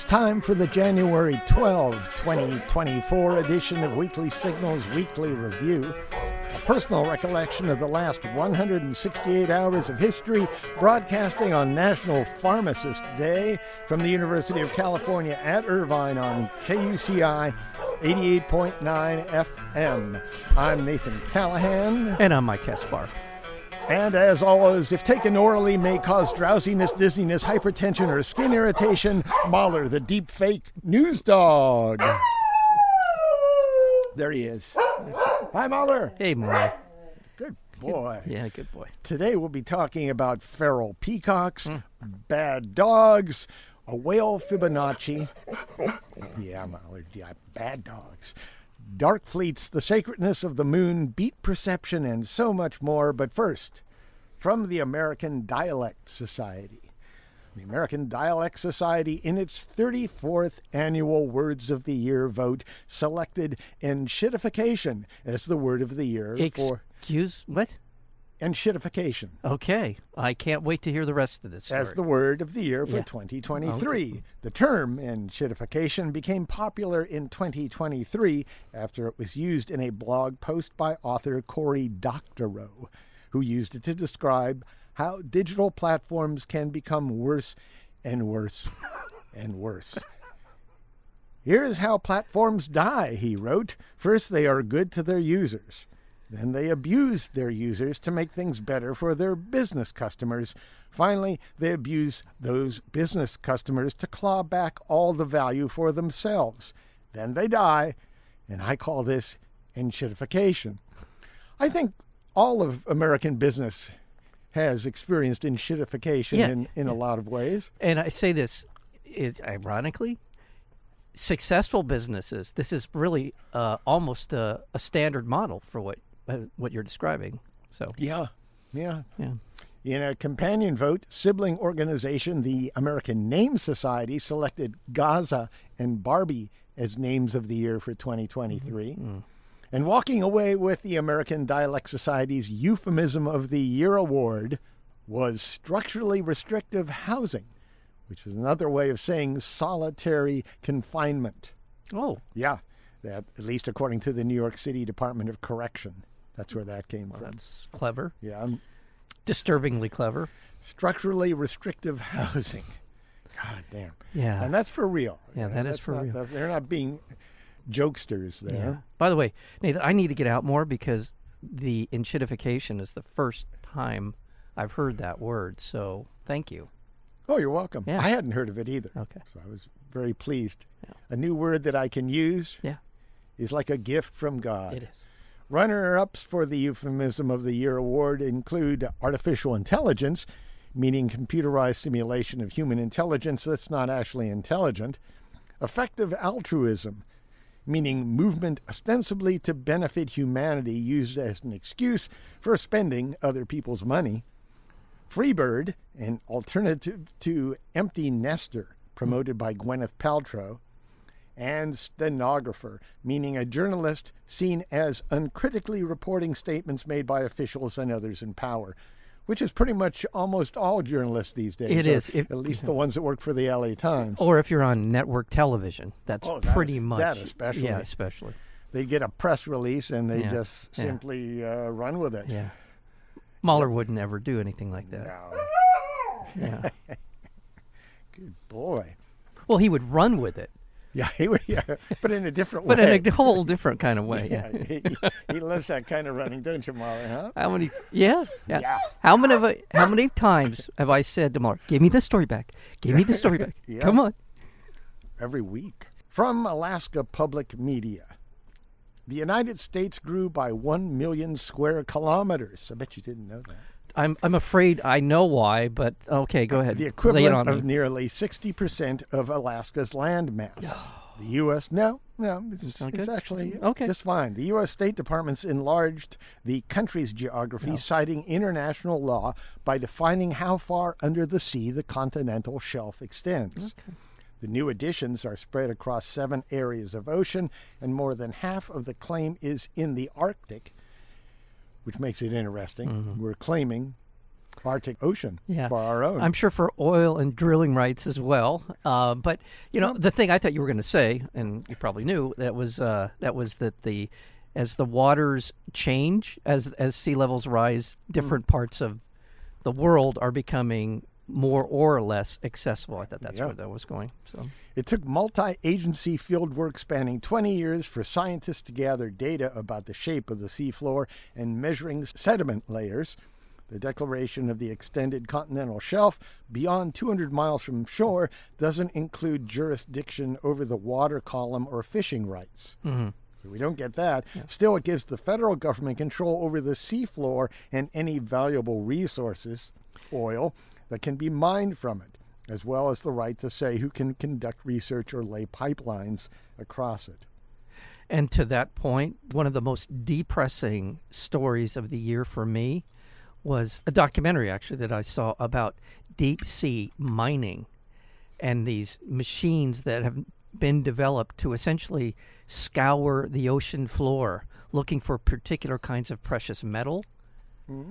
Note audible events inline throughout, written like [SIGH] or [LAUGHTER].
It's time for the January 12, 2024 edition of Weekly Signals Weekly Review. A personal recollection of the last 168 hours of history, broadcasting on National Pharmacist Day from the University of California at Irvine on KUCI 88.9 FM. I'm Nathan Callahan. And I'm Mike Kaspar. And as always, if taken orally may cause drowsiness, dizziness, hypertension, or skin irritation, Mahler, the deep fake news dog. There he is. Hi, Mahler. Hey, Mahler. Good boy. Yeah, good boy. Today we'll be talking about feral peacocks, bad dogs, a whale Fibonacci. [LAUGHS] Yeah, Mahler, yeah, bad dogs. Dark fleets, the sacredness of the moon, beat perception, and so much more. But first, from the American Dialect Society. The American Dialect Society, in its 34th annual Words of the Year vote, selected enshittification as the word of the year for Excuse what? Enshittification Okay, I can't wait to hear the rest of this. Story. as the word of the year for Yeah. 2023. The term enshittification became popular in 2023 after it was used in a blog post by author Cory Doctorow, who used it to describe how digital platforms can become worse and worse [LAUGHS] and worse. Here's how platforms die, he wrote. First, they are good to their users. Then they abuse their users to make things better for their business customers. Finally, they abuse those business customers to claw back all the value for themselves. Then they die, and I call this enshittification. I think all of American business has experienced enshittification Yeah. in, in a lot of ways. and I say this, it, ironically, successful businesses. This is really uh, almost a, a standard model for what uh, what you're describing. So Yeah, yeah. yeah, In a companion vote, sibling organization, the American Name Society selected Gaza and Barbie as names of the year for 2023. And walking away with the American Dialect Society's Euphemism of the Year award was structurally restrictive housing, which is another way of saying solitary confinement. oh, Yeah, that at least according to the New York City Department of Correction. That's where that came well, from. that's clever, Yeah, um, disturbingly clever. structurally restrictive [LAUGHS] housing. God damn. Yeah. And that's for real. Yeah, that is for not- real. they're not being jokesters there. Yeah. By the way, Nathan, I need to get out more because the enshittification is the first time I've heard that word. So thank you. Oh, you're welcome. Yeah. I hadn't heard of it either. Okay. So I was very pleased. Yeah. A new word that I can use Yeah, is like a gift from God. it is. Runner ups for the Euphemism of the Year award include artificial intelligence, meaning computerized simulation of human intelligence that's not actually intelligent, effective altruism, meaning movement ostensibly to benefit humanity used as an excuse for spending other people's money, Freebird, an alternative to empty nester promoted by Gwyneth Paltrow, and stenographer, meaning a journalist seen as uncritically reporting statements made by officials and others in power, which is pretty much almost all journalists these days. It is. If- at least the ones that work for the LA Times. Or if you're on network television, that's Oh, that pretty is- much that especially. Yeah, especially. They get a press release and they Yeah, just yeah. simply uh, run with it. Yeah. Mahler wouldn't ever do anything like that. No. Yeah. [LAUGHS] Good boy. well, he would run with it, [LAUGHS] Yeah, he would, yeah, but in a different but way. But in a whole different kind of way. Yeah. yeah, he, he loves that kind of running, don't you, Mahler, huh? How many? Yeah, yeah. Yeah. How many? Of, I- how many times have I said to Mahler, "Give me the story back. Give me the story back. [LAUGHS] Yeah. Come on." every week. From Alaska Public Media. The United States grew by 1 million square kilometers. I bet you didn't know that. I'm I'm afraid I know why, but okay, go uh, ahead. The equivalent of me. nearly 60% of Alaska's land mass. The U.S. No, no, it's, it's actually Okay. just fine. The U.S. State Department's enlarged the country's geography, citing international law by defining how far under the sea the continental shelf extends. The new additions are spread across seven areas of ocean, and more than half of the claim is in the Arctic, which makes it interesting. Mm-hmm. We're claiming Arctic Ocean Yeah. for our own. I'm sure for oil and drilling rights as well. Uh, but you know, the thing I thought you were going to say, and you probably knew that was uh, that was that the as the waters change, as as sea levels rise, different parts of the world are becoming more or less accessible. I thought that's Yeah. where that was going. So It took multi agency field work spanning 20 years for scientists to gather data about the shape of the seafloor and measuring sediment layers. The declaration of the extended continental shelf beyond 200 miles from shore doesn't include jurisdiction over the water column or fishing rights. Mm-hmm. So we don't get that. Still, it gives the federal government control over the seafloor and any valuable resources, oil, that can be mined from it, as well as the right to say who can conduct research or lay pipelines across it. And to that point, one of the most depressing stories of the year for me was a documentary actually that I saw about deep sea mining and these machines that have been developed to essentially scour the ocean floor looking for particular kinds of precious metal.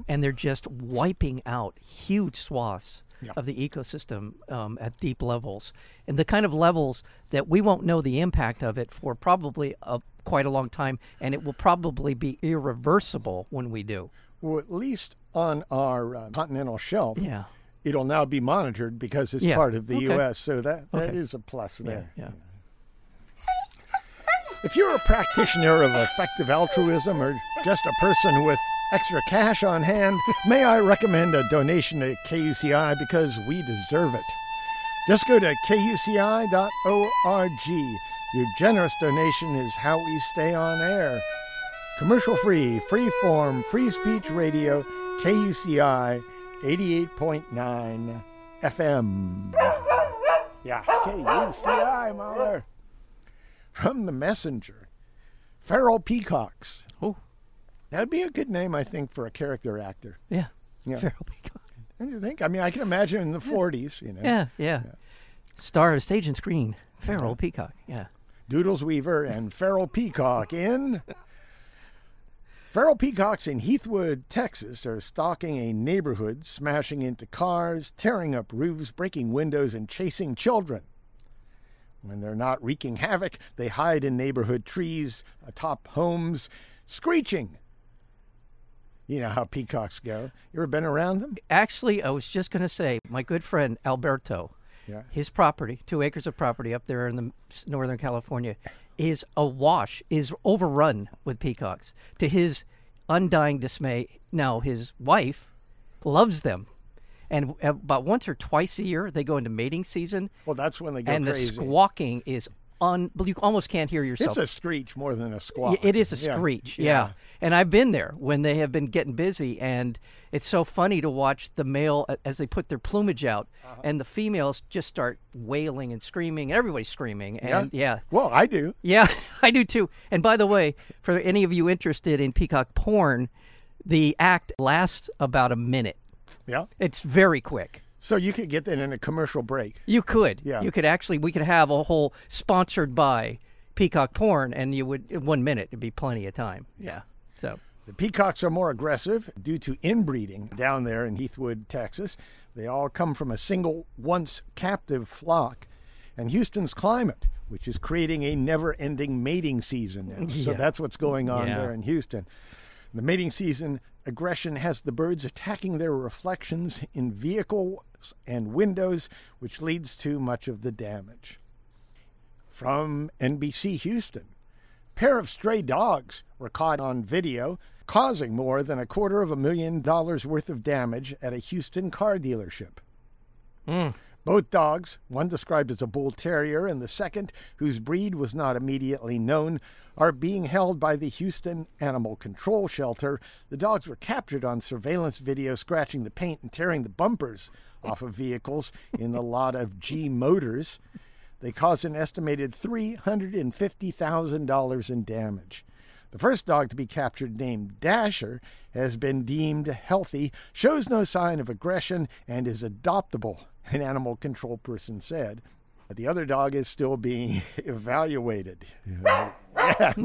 And they're just wiping out huge swaths Yeah. of the ecosystem um, at deep levels, and the kind of levels that we won't know the impact of it for probably a, quite a long time, and it will probably be irreversible when we do. Well, at least on our uh, continental shelf, Yeah. it'll now be monitored because it's Yeah. part of the Okay. U.S. So that, that Okay. is a plus there. Yeah. If you're a practitioner of effective altruism or just a person with extra cash on hand, may I recommend a donation to KUCI because we deserve it. Just go to kuci.org. Your generous donation is how we stay on air. Commercial free, free form, free speech radio, KUCI 88.9 FM. Yeah, KUCI, Mahler. From the messenger, Feral Peacocks. That'd be a good name, I think, for a character actor. yeah. Yeah. Feral Peacock. Don't you think? I mean, I can imagine in the 40s, you know. Yeah, yeah. Star of stage and screen. Feral Peacock. Yeah. Doodles Weaver and Feral Peacock in. [LAUGHS] Feral peacocks in Heathwood, Texas, are stalking a neighborhood, smashing into cars, tearing up roofs, breaking windows, and chasing children. When they're not wreaking havoc, they hide in neighborhood trees, atop homes, screeching. You know how peacocks go. You ever been around them? Actually, I was just going to say, my good friend Alberto, Yeah. his property, two acres of property up there in the Northern California, is awash, is overrun with peacocks. To his undying dismay, now his wife loves them. And about once or twice a year, they go into mating season, Well, that's when they go and crazy. the squawking is un. You almost can't hear yourself. it's a screech more than a squawk. It is a Yeah. screech, yeah. And I've been there when they have been getting busy, and it's so funny to watch the male as they put their plumage out, Uh-huh. and the females just start wailing and screaming. And everybody's screaming, and yeah, Well, I do. yeah, [LAUGHS] I do too. And by the way, for any of you interested in peacock porn, the act lasts about a minute. Yeah. It's very quick. So you could get that in a commercial break. You could. Yeah. You could actually. We could have a whole sponsored by Peacock Porn, and you would in one minute. It'd be plenty of time. Yeah. So. The peacocks are more aggressive due to inbreeding down there in Heathwood, Texas. They all come from a single, once captive flock. And Houston's climate, which is creating a never ending mating season now. So that's what's going on Yeah. there in Houston. The mating season aggression has the birds attacking their reflections in vehicles and windows, which leads to much of the damage. From NBC Houston, pair of stray dogs were caught on video causing more than a quarter of a million dollars worth of damage at a Houston car dealership. Hmm. Both dogs, one described as a bull terrier and the second, whose breed was not immediately known, are being held by the Houston Animal Control Shelter. The dogs were captured on surveillance video scratching the paint and tearing the bumpers off of vehicles in the lot of G Motors. They caused an estimated $350,000 in damage. The first dog to be captured, named Dasher, has been deemed healthy, shows no sign of aggression, and is adoptable, [LAUGHS] an animal control person said. But the other dog is still being [LAUGHS] evaluated. Yeah, [LAUGHS]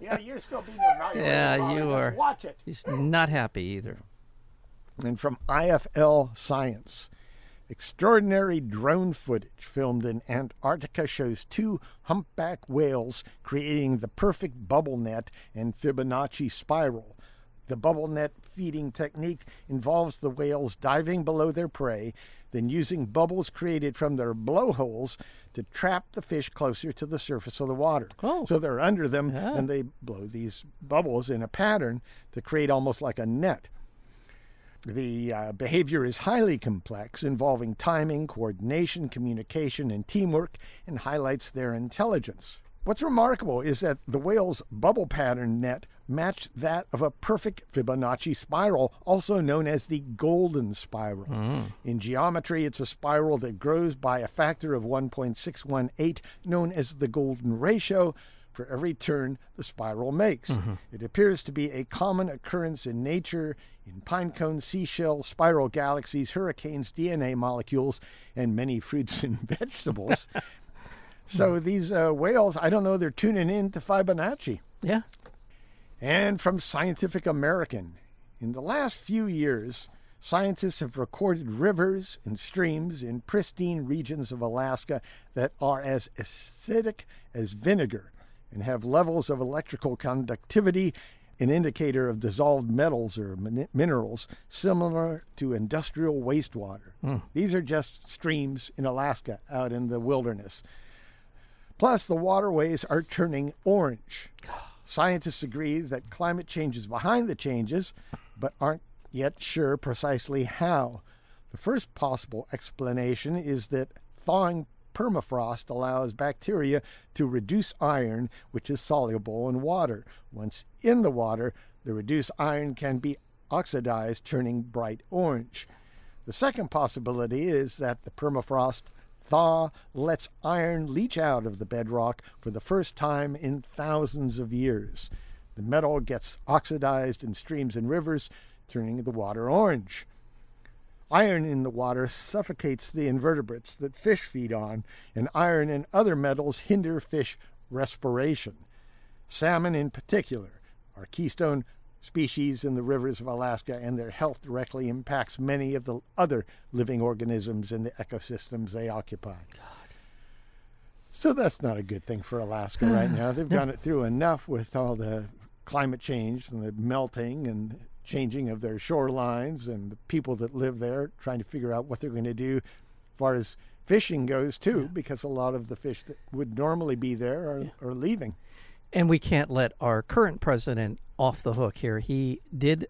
yeah you're still being evaluated. Yeah, Molly. you Just are. Watch it. He's not happy either. And from IFL Science, extraordinary drone footage filmed in Antarctica shows two humpback whales creating the perfect bubble net and Fibonacci spiral. The bubble net feeding technique involves the whales diving below their prey, then using bubbles created from their blowholes to trap the fish closer to the surface of the water. Oh. So they're under them Yeah. and they blow these bubbles in a pattern to create almost like a net. The uh, behavior is highly complex, involving timing, coordination, communication, and teamwork, and highlights their intelligence. What's remarkable is that the whale's bubble pattern net matched that of a perfect Fibonacci spiral, also known as the golden spiral. In geometry, it's a spiral that grows by a factor of 1.618, known as the golden ratio, for every turn the spiral makes. It appears to be a common occurrence in nature, in pinecone, seashells, spiral galaxies, hurricanes, DNA molecules, and many [LAUGHS] fruits and vegetables. [LAUGHS] so these uh, whales, I don't know, they're tuning in to Fibonacci. Yeah. And from Scientific American, in the last few years, scientists have recorded rivers and streams in pristine regions of Alaska that are as acidic as vinegar and have levels of electrical conductivity, an indicator of dissolved metals or min- minerals similar to industrial wastewater. Hmm. These are just streams in Alaska out in the wilderness. Plus, the waterways are turning orange. Scientists agree that climate change is behind the changes, but aren't yet sure precisely how. The first possible explanation is that thawing permafrost allows bacteria to reduce iron, which is soluble in water. Once in the water, the reduced iron can be oxidized, turning bright orange. The second possibility is that the permafrost thaw lets iron leach out of the bedrock for the first time in thousands of years. The metal gets oxidized in streams and rivers, turning the water orange. Iron in the water suffocates the invertebrates that fish feed on, and iron and other metals hinder fish respiration. Salmon, in particular, are keystone species in the rivers of Alaska, and their health directly impacts many of the other living organisms in the ecosystems they occupy. So that's not a good thing for Alaska [SIGHS] right now. They've gone it through enough with all the climate change and the melting and changing of their shorelines and the people that live there trying to figure out what they're going to do as far as fishing goes too because a lot of the fish that would normally be there are, are leaving And we can't let our current president off the hook here. He did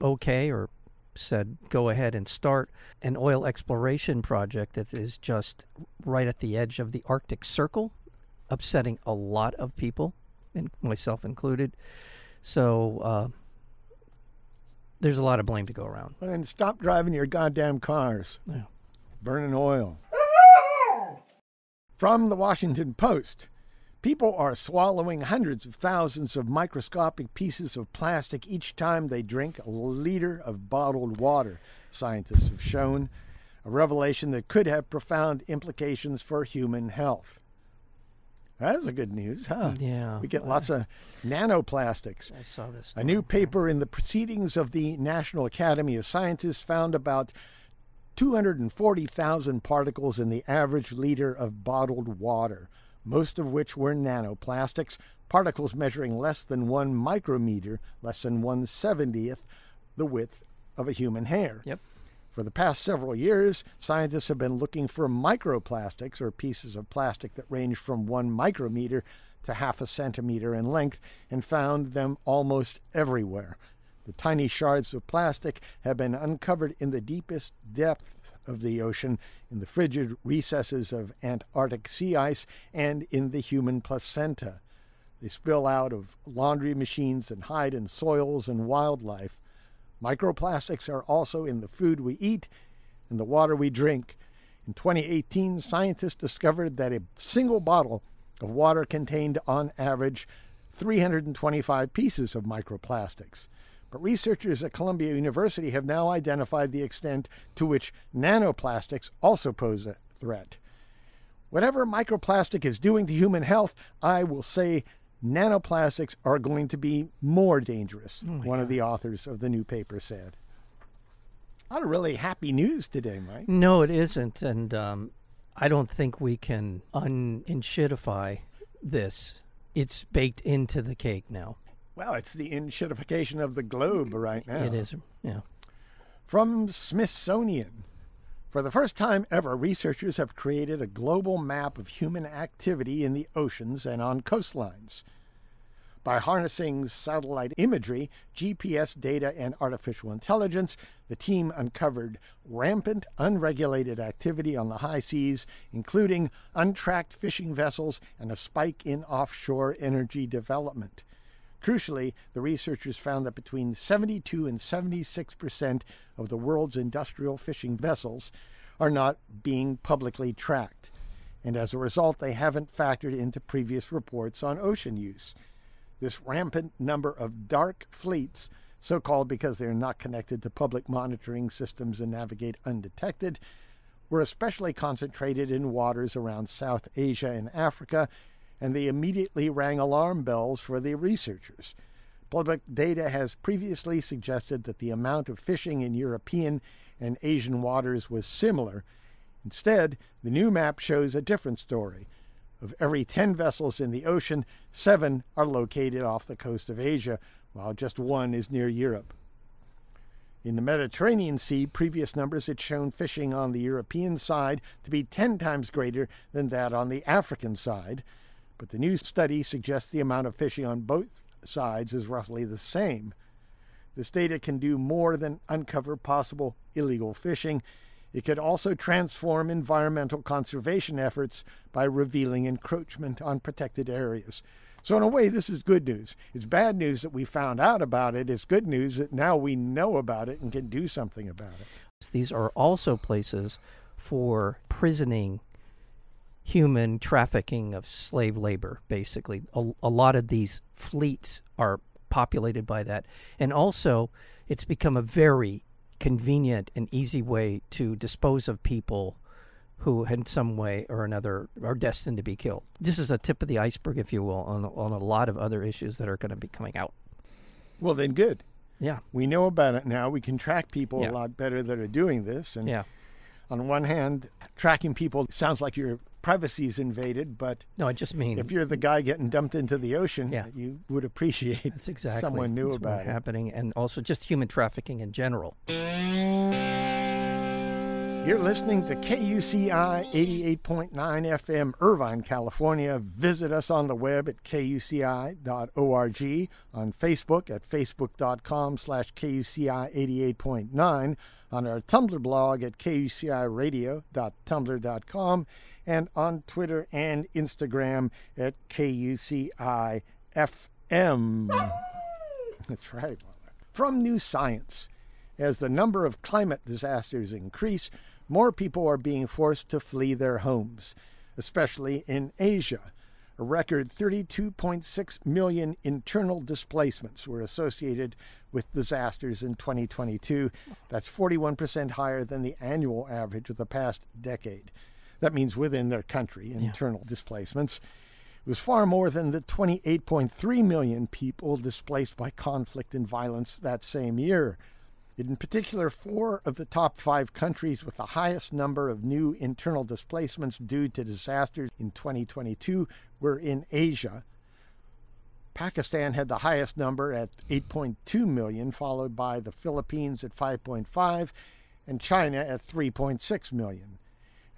okay or said go ahead and start an oil exploration project that is just right at the edge of the Arctic Circle, upsetting a lot of people, and myself included. So uh, there's a lot of blame to go around. then stop driving your goddamn cars Yeah. burning oil from the washington post People are swallowing hundreds of thousands of microscopic pieces of plastic each time they drink a liter of bottled water, scientists have shown, a revelation that could have profound implications for human health. That's a good news, huh? Mm, yeah, We get lots of nanoplastics. I saw this. A new paper in the Proceedings of the National Academy of Sciences found about 240,000 particles in the average liter of bottled water, most of which were nanoplastics, particles measuring less than one micrometer, less than one seventieth the width of a human hair. Yep. For the past several years, scientists have been looking for microplastics, or pieces of plastic that range from one micrometer to half a centimeter in length, and found them almost everywhere. The tiny shards of plastic have been uncovered in the deepest depth of the ocean, in the frigid recesses of Antarctic sea ice, and in the human placenta. They spill out of laundry machines and hide in soils and wildlife. Microplastics are also in the food we eat and the water we drink. In 2018, scientists discovered that a single bottle of water contained, on average, 325 pieces of microplastics. But researchers at Columbia University have now identified the extent to which nanoplastics also pose a threat. Whatever microplastic is doing to human health, I will say nanoplastics are going to be more dangerous, one of the authors of the new paper said. A of really happy news today, Mike. No, it isn't. And um, I don't think we can unenshittify this. It's baked into the cake now. Well, it's the enshittification of the globe right now. It is, yeah. From Smithsonian. For the first time ever, researchers have created a global map of human activity in the oceans and on coastlines. By harnessing satellite imagery, GPS data, and artificial intelligence, the team uncovered rampant, unregulated activity on the high seas, including untracked fishing vessels and a spike in offshore energy development. Crucially, the researchers found that between 72 and 76 percent of the world's industrial fishing vessels are not being publicly tracked, and as a result, they haven't factored into previous reports on ocean use. This rampant number of dark fleets, so called because they are not connected to public monitoring systems and navigate undetected, were especially concentrated in waters around South Asia and Africa, and they immediately rang alarm bells for the researchers. Public data has previously suggested that the amount of fishing in European and Asian waters was similar. Instead, the new map shows a different story. Of every 10 vessels in the ocean, seven are located off the coast of Asia, while just one is near Europe. In the Mediterranean Sea, previous numbers had shown fishing on the European side to be 10 times greater than that on the African side, but the new study suggests the amount of fishing on both sides is roughly the same. This data can do more than uncover possible illegal fishing. It could also transform environmental conservation efforts by revealing encroachment on protected areas. So, in a way, this is good news. It's bad news that we found out about it. It's good news that now we know about it and can do something about it. These are also places for prisoning human trafficking of slave labor, basically. A, a, lot of these fleets are populated by that. And also, it's become a very convenient and easy way to dispose of people who, in some way or another, are destined to be killed. This is a tip of the iceberg, if you will, on, on a lot of other issues that are going to be coming out. Well, then, good. Yeah. We know about it now. We can track people Yeah. a lot better that are doing this. And Yeah. on one hand, tracking people sounds like your privacy is invaded, but No, I just mean if you're the guy getting dumped into the ocean, Yeah. you would appreciate that's exactly someone knew that's about happening, and also just human trafficking in general. You're listening to KUCI 88.9 FM, Irvine, California. Visit us on the web at kuci.org, on Facebook at facebook.com slash KUCI 88.9, on our Tumblr blog at kuciradio.tumblr.com, and on Twitter and Instagram at KUCI FM. [LAUGHS] That's right. From New Science. As the number of climate disasters increase, more people are being forced to flee their homes, especially in Asia. A record 32.6 million internal displacements were associated with disasters in 2022. That's 41% higher than the annual average of the past decade. That means within their country, internal displacements. It was far more than the 28.3 million people displaced by conflict and violence that same year. In particular, four of the top five countries with the highest number of new internal displacements due to disasters in 2022 were in Asia. Pakistan had the highest number at 8.2 million, followed by the Philippines at 5.5 and China at 3.6 million.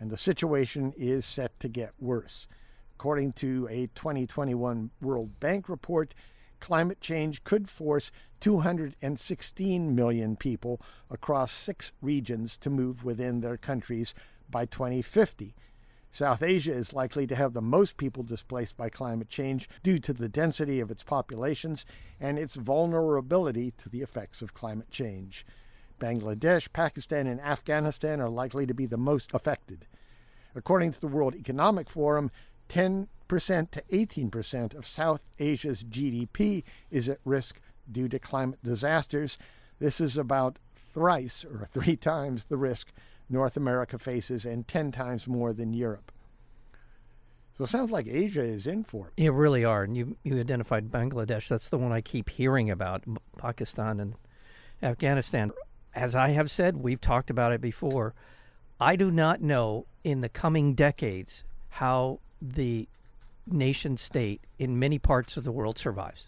And the situation is set to get worse. According to a 2021 World Bank report, climate change could force 216 million people across six regions to move within their countries by 2050. South Asia is likely to have the most people displaced by climate change due to the density of its populations and its vulnerability to the effects of climate change. Bangladesh, Pakistan, and Afghanistan are likely to be the most affected. According to the World Economic Forum, 10% to 18% of South Asia's GDP is at risk due to climate disasters. This is about thrice or [LAUGHS] three times the risk North America faces and 10 times more than Europe. So it sounds like Asia is in for it. You really are, and you you identified Bangladesh. That's the one I keep hearing about. Pakistan and Afghanistan. As I have said, we've talked about it before. I do not know in the coming decades how the nation state in many parts of the world survives.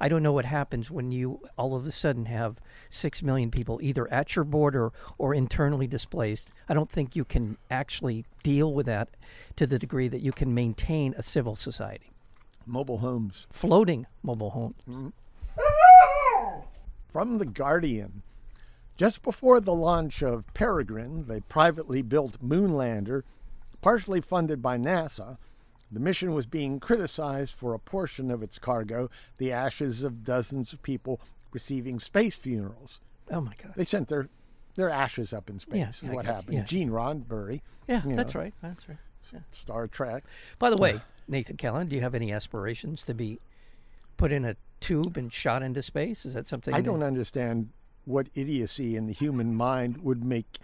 I don't know what happens when you all of a sudden have six million people either at your border or internally displaced. I don't think you can actually deal with that to the degree that you can maintain a civil society. Mobile homes. Floating mobile homes. Mm-hmm. From The Guardian. Just before the launch of Peregrine, the privately built moon lander, partially funded by NASA, the mission was being criticized for a portion of its cargo, the ashes of dozens of people receiving space funerals. Oh my God. They sent their their ashes up in space. Yeah, yeah, what you, happened? yeah. Gene Roddenberry. Yeah, that's know, right. That's right. Yeah. Star Trek. By the way, uh, Nathan Callahan, do you have any aspirations to be put in a tube and shot into space? Is that something? I don't understand what idiocy in the human mind would make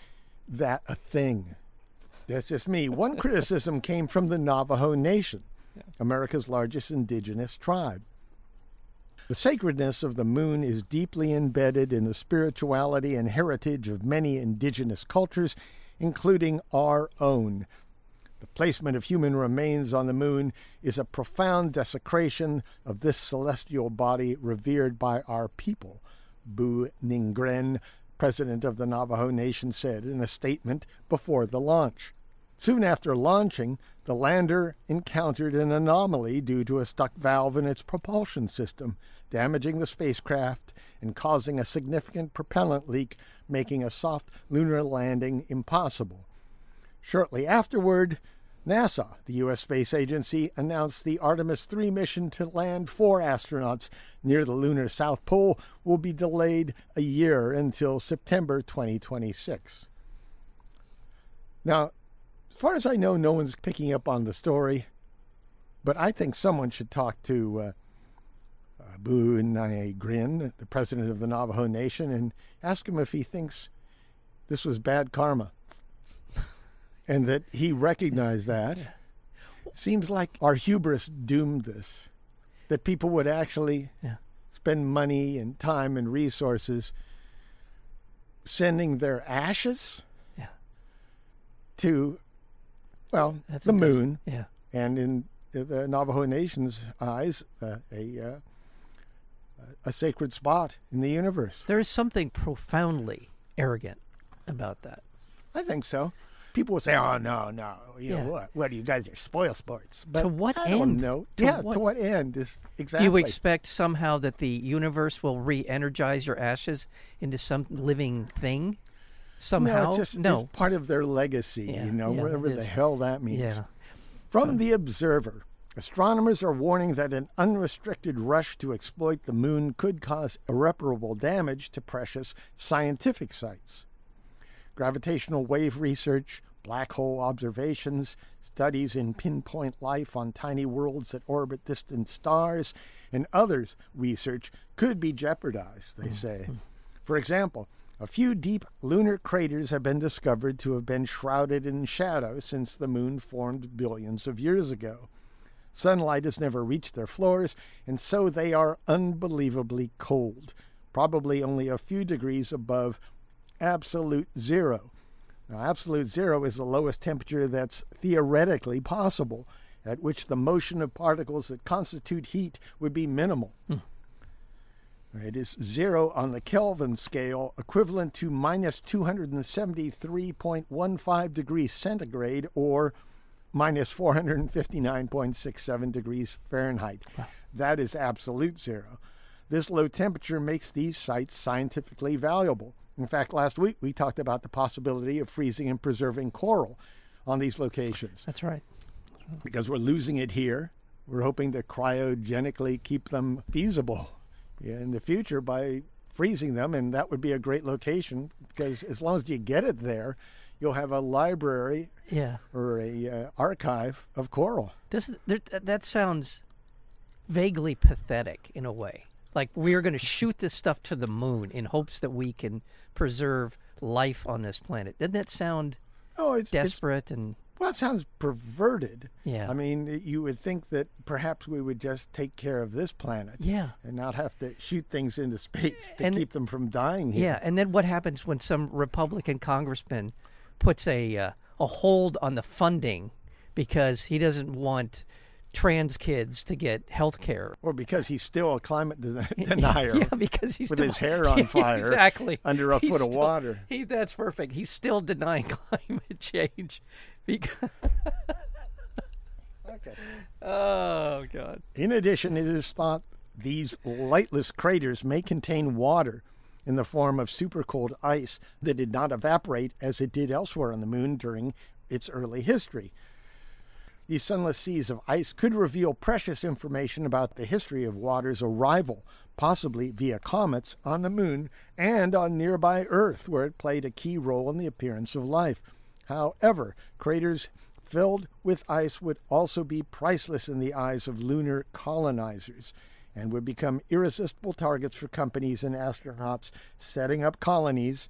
that a thing. That's just me. One [LAUGHS] criticism came from the Navajo Nation, America's largest indigenous tribe. The sacredness of the moon is deeply embedded in the spirituality and heritage of many indigenous cultures, including our own. The placement of human remains on the moon is a profound desecration of this celestial body revered by our people, Buu Nygren, president of the Navajo Nation, said in a statement before the launch. Soon after launching, the lander encountered an anomaly due to a stuck valve in its propulsion system, damaging the spacecraft and causing a significant propellant leak, making a soft lunar landing impossible. Shortly afterward, NASA, the U.S. space agency, announced the Artemis 3 mission to land four astronauts near the lunar South Pole will be delayed a year until September 2026. Now, as far as I know, no one's picking up on the story, but I think someone should talk to uh, uh, Bu Grin, the president of the Navajo Nation, and ask him if he thinks this was bad karma and that he recognized that. Seems like our hubris doomed this, that people would actually Yeah. spend money and time and resources sending their ashes Yeah. to, well, That's the moon, Yeah. and in the Navajo Nation's eyes, uh, a uh, a sacred spot in the universe. There is something profoundly arrogant about that. I think so. People would say, "Oh no, no, you Yeah. know what? What you guys are spoil sports." But To what I don't end? know. To yeah, what- to what end? Is exactly? Do you expect somehow that the universe will re-energize your ashes into some living thing? Somehow, No, it's just no. it's part of their legacy. Yeah, you know, yeah, whatever the hell that means. yeah. From the Observer, astronomers are warning that an unrestricted rush to exploit the moon could cause irreparable damage to precious scientific sites. Gravitational wave research, black hole observations, studies in pinpoint life on tiny worlds that orbit distant stars, and others research could be jeopardized, they mm-hmm. say. For example, a few deep lunar craters have been discovered to have been shrouded in shadow since the moon formed billions of years ago. Sunlight has never reached their floors, and so they are unbelievably cold, probably only a few degrees above absolute zero. Now, absolute zero is the lowest temperature that's theoretically possible, at which the motion of particles that constitute heat would be minimal. Hmm. It is zero on the Kelvin scale, equivalent to minus 273.15 degrees centigrade or minus 459.67 degrees Fahrenheit. That is absolute zero. This low temperature makes these sites scientifically valuable. In fact, last week we talked about the possibility of freezing and preserving coral on these locations That's right. because we're losing it here. We're hoping to cryogenically keep them feasible in the future by freezing them, and that would be a great location because as long as you get it there, you'll have a library Yeah. or a uh, archive of coral. Does there, that sounds vaguely pathetic in a way? Like we're going to shoot this stuff to the moon in hopes that we can preserve life on this planet. Doesn't that sound Oh, it's, it's desperate and Well, it sounds perverted. Yeah. I mean, you would think that perhaps we would just take care of this planet. Yeah. And not have to shoot things into space to And- keep them from dying here. Yeah, and then what happens when some Republican congressman puts a uh, a hold on the funding because he doesn't want trans kids to get health care? Or because he's still a climate de- [LAUGHS] denier. Yeah, because he's With still, his hair [LAUGHS] on fire exactly under a He's foot of water. He that's perfect. He's still denying [LAUGHS] climate change because Okay. oh god. In addition, it is thought these lightless craters may contain water in the form of supercold ice that did not evaporate as it did elsewhere on the moon during its early history. These sunless seas of ice could reveal precious information about the history of water's arrival, possibly via comets, on the moon and on nearby Earth, where it played a key role in the appearance of life. However, craters filled with ice would also be priceless in the eyes of lunar colonizers and would become irresistible targets for companies and astronauts setting up colonies.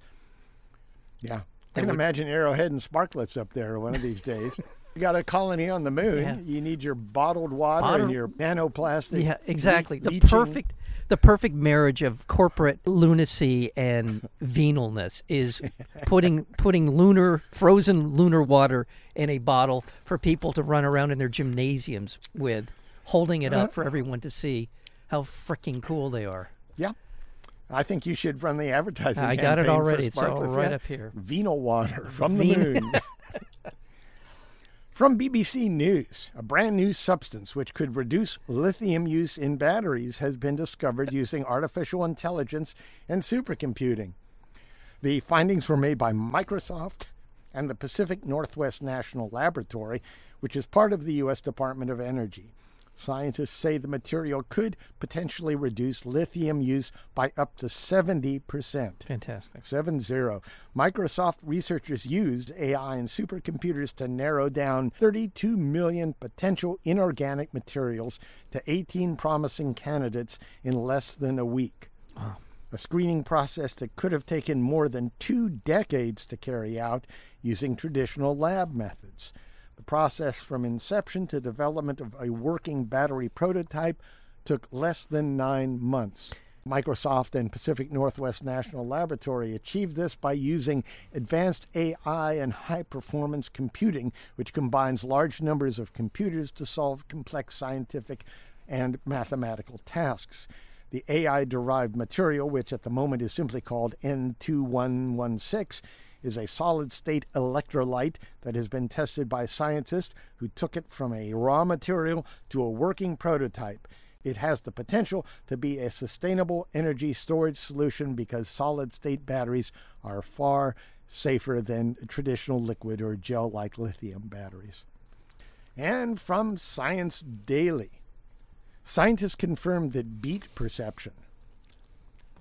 Yeah. I can would- imagine Arrowhead and Sparkletts up there one of these days. [LAUGHS] you got a colony on the moon. Yeah. You need your bottled water Bottled- and your nanoplastic. Yeah, exactly. le- the leaching- perfect the perfect marriage of corporate lunacy and venalness is [LAUGHS] putting putting lunar frozen lunar water in a bottle for people to run around in their gymnasiums with, holding it up uh-huh. for everyone to see how freaking cool they are. Yeah. I think you should run the advertising. I got it already. It's all right yeah. up here. Venal water from Ven- the moon. [LAUGHS] From BBC News, a brand new substance which could reduce lithium use in batteries has been discovered using artificial intelligence and supercomputing. The findings were made by Microsoft and the Pacific Northwest National Laboratory, which is part of the U.S. Department of Energy. Scientists say the material could potentially reduce lithium use by up to 70%. Fantastic. Seven zero. Microsoft researchers used AI and supercomputers to narrow down 32 million potential inorganic materials to 18 promising candidates in less than a week. A screening process that could have taken more than two decades to carry out using traditional lab methods. The process from inception to development of a working battery prototype took less than nine months. Microsoft and Pacific Northwest National Laboratory achieved this by using advanced AI and high performance computing, which combines large numbers of computers to solve complex scientific and mathematical tasks. The AI derived material, which at the moment is simply called N2116, is a solid state electrolyte that has been tested by scientists who took it from a raw material to a working prototype. It has the potential to be a sustainable energy storage solution because solid state batteries are far safer than traditional liquid or gel like lithium batteries. And from Science Daily, scientists confirmed that beat perception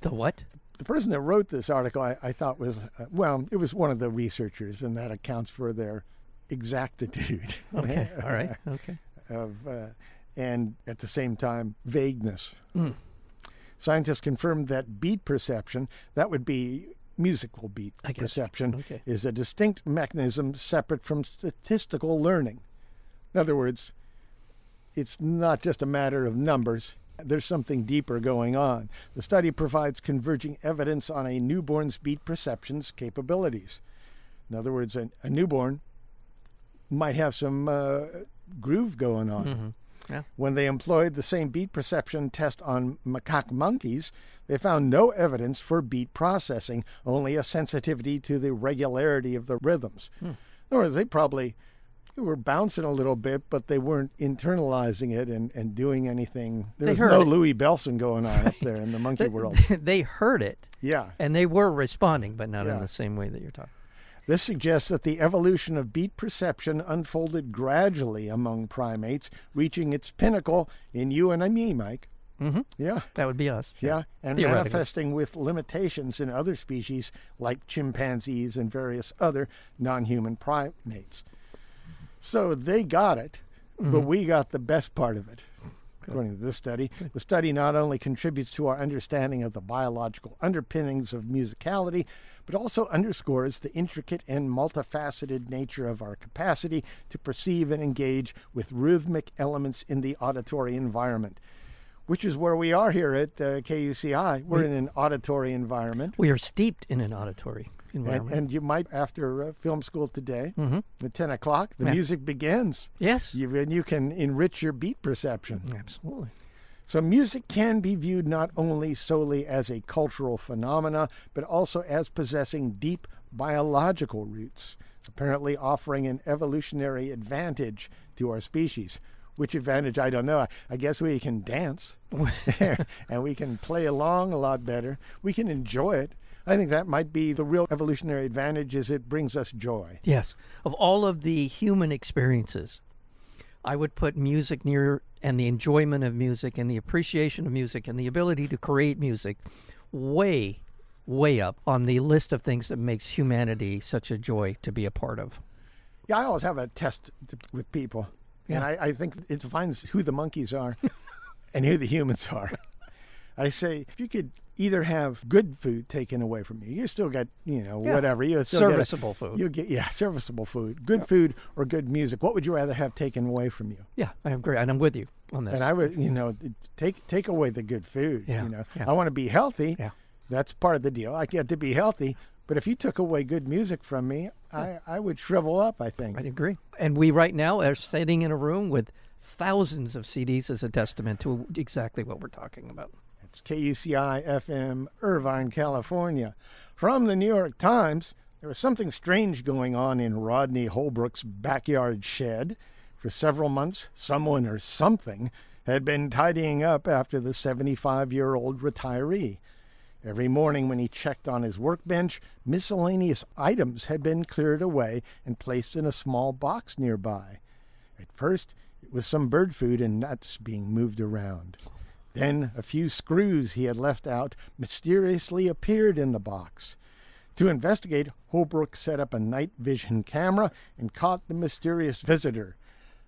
The what? The person that wrote this article, I, I thought was, uh, well, it was one of the researchers, and that accounts for their exactitude. [LAUGHS] Okay. All right. Okay. of, uh, and at the same time, vagueness. Mm. Scientists confirmed that beat perception, that would be musical beat I perception, Okay. is a distinct mechanism separate from statistical learning. In other words, it's not just a matter of numbers. There's something deeper going on. The study provides converging evidence on a newborn's beat perception's capabilities. In other words, a, a newborn might have some uh, groove going on. hmm Yeah. When they employed the same beat perception test on macaque monkeys, they found no evidence for beat processing, only a sensitivity to the regularity of the rhythms. Hmm. In other words, they probably were bouncing a little bit, but they weren't internalizing it and, and doing anything. There They was no it. Louie Bellson going on up there in the monkey They, world. [LAUGHS] they heard it Yeah. and they were responding, but not in the same way that you're talking. This suggests that the evolution of beat perception unfolded gradually among primates, reaching its pinnacle in you and me, Mike. Mm-hmm. Yeah. That would be us. Yeah, and manifesting with limitations in other species like chimpanzees and various other non human primates. So they got it, but we got the best part of it. according to this study. The study not only contributes to our understanding of the biological underpinnings of musicality, but also underscores the intricate and multifaceted nature of our capacity to perceive and engage with rhythmic elements in the auditory environment. Which is where we are here at uh, KUCI. We're in an auditory environment. We are steeped in an auditory environment. and you might, after uh, film school today, Mhm. at 10 o'clock, the Yeah. music begins. yes, You, and you can enrich your beat perception. absolutely. So, music can be viewed not only solely as a cultural phenomena, but also as possessing deep biological roots, apparently offering an evolutionary advantage to our species. Which advantage, I don't know. I, I guess we can dance [LAUGHS] [LAUGHS] and we can play along a lot better. We can enjoy it. I think that might be the real evolutionary advantage is it brings us joy. Yes. Of all of the human experiences, I would put music near and the enjoyment of music and the appreciation of music and the ability to create music way, way up on the list of things that makes humanity such a joy to be a part of. Yeah, I always have a test to, with people, and I, I think it defines who the monkeys are [LAUGHS] and who the humans are. I say if you could either have good food taken away from you, you still got you know Yeah. whatever you still get a- Serviceable food. You get yeah [LAUGHS] serviceable food, good food or good music. What would you rather have taken away from you? Yeah, I agree. And I'm with you on this. And I would you know take take away the good food. Yeah, You know yeah. I want to be healthy. Yeah. That's part of the deal. I get to be healthy. But if you took away good music from me, I, I would shrivel up, I think. I agree. And we right now are sitting in a room with thousands of CDs as a testament to exactly what we're talking about. It's KUCI FM, Irvine, California. From the New York Times, there was something strange going on in Rodney Holbrook's backyard shed. For several months, someone or something had been tidying up after the 75 year old retiree. Every morning when he checked on his workbench, miscellaneous items had been cleared away and placed in a small box nearby. At first, it was some bird food and nuts being moved around. Then a few screws he had left out mysteriously appeared in the box. To investigate, Holbrook set up a night vision camera and caught the mysterious visitor.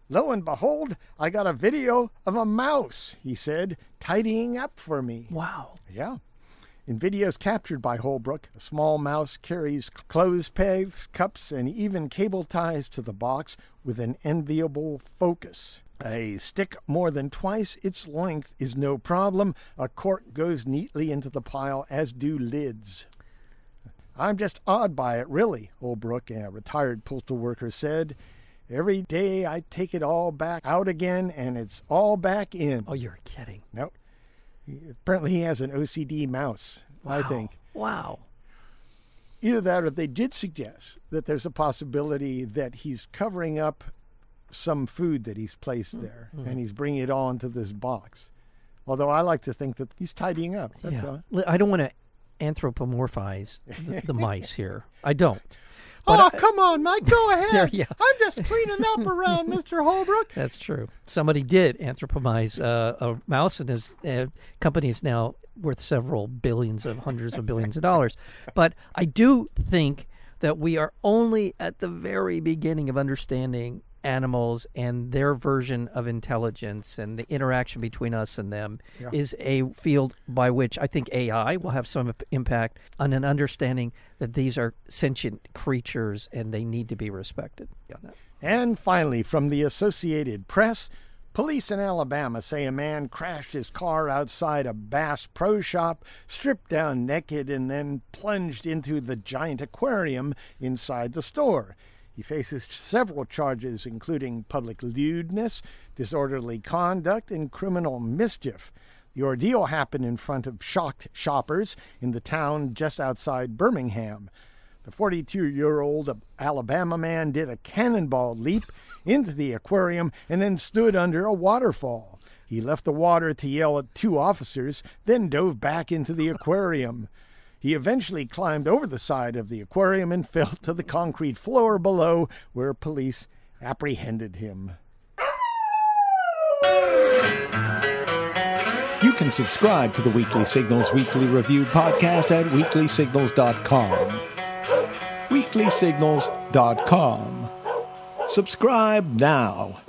Lo and behold, I got a video of a mouse, he said, tidying up for me. Wow. Yeah. In videos captured by Holbrook, a small mouse carries clothes pegs, cups, and even cable ties to the box with an enviable focus. A stick more than twice its length is no problem. A cork goes neatly into the pile, as do lids. I'm just awed by it, really, Holbrook, a retired postal worker, said. Every day I take it all back out again, and it's all back in. Oh, you're kidding. No. Apparently, he has an OCD mouse, I think. Wow. Either that or they did suggest that there's a possibility that he's covering up some food that he's placed there and he's bringing it all into this box. Although I like to think that he's tidying up. That's yeah. all. I don't want to anthropomorphize the, the [LAUGHS] mice here. I don't. But oh, I- come on, Mike, go [LAUGHS] ahead. yeah. I'm just cleaning up around [LAUGHS] Mr. Holbrook. That's true. Somebody did anthropomorphize uh, a mouse, and his uh, company is now worth several billions of hundreds of billions of dollars. But I do think that we are only at the very beginning of understanding animals and their version of intelligence and the interaction between us and them Yeah. is a field by which I think AI will have some impact on an understanding that these are sentient creatures and they need to be respected. Yeah, And finally, from the Associated Press, police in Alabama say a man crashed his car outside a Bass Pro Shop, stripped down naked, and then plunged into the giant aquarium inside the store. He faces several charges, including public lewdness, disorderly conduct, and criminal mischief. The ordeal happened in front of shocked shoppers in the town just outside Birmingham. The 42 year old Alabama man did a cannonball leap into the aquarium and then stood under a waterfall. He left the water to yell at two officers, then dove back into the aquarium. He eventually climbed over the side of the aquarium and [LAUGHS] fell to the concrete floor below, where police apprehended him. You can subscribe to the Weekly Signals Weekly Review podcast at weeklysignals.com. Weeklysignals.com. Subscribe now.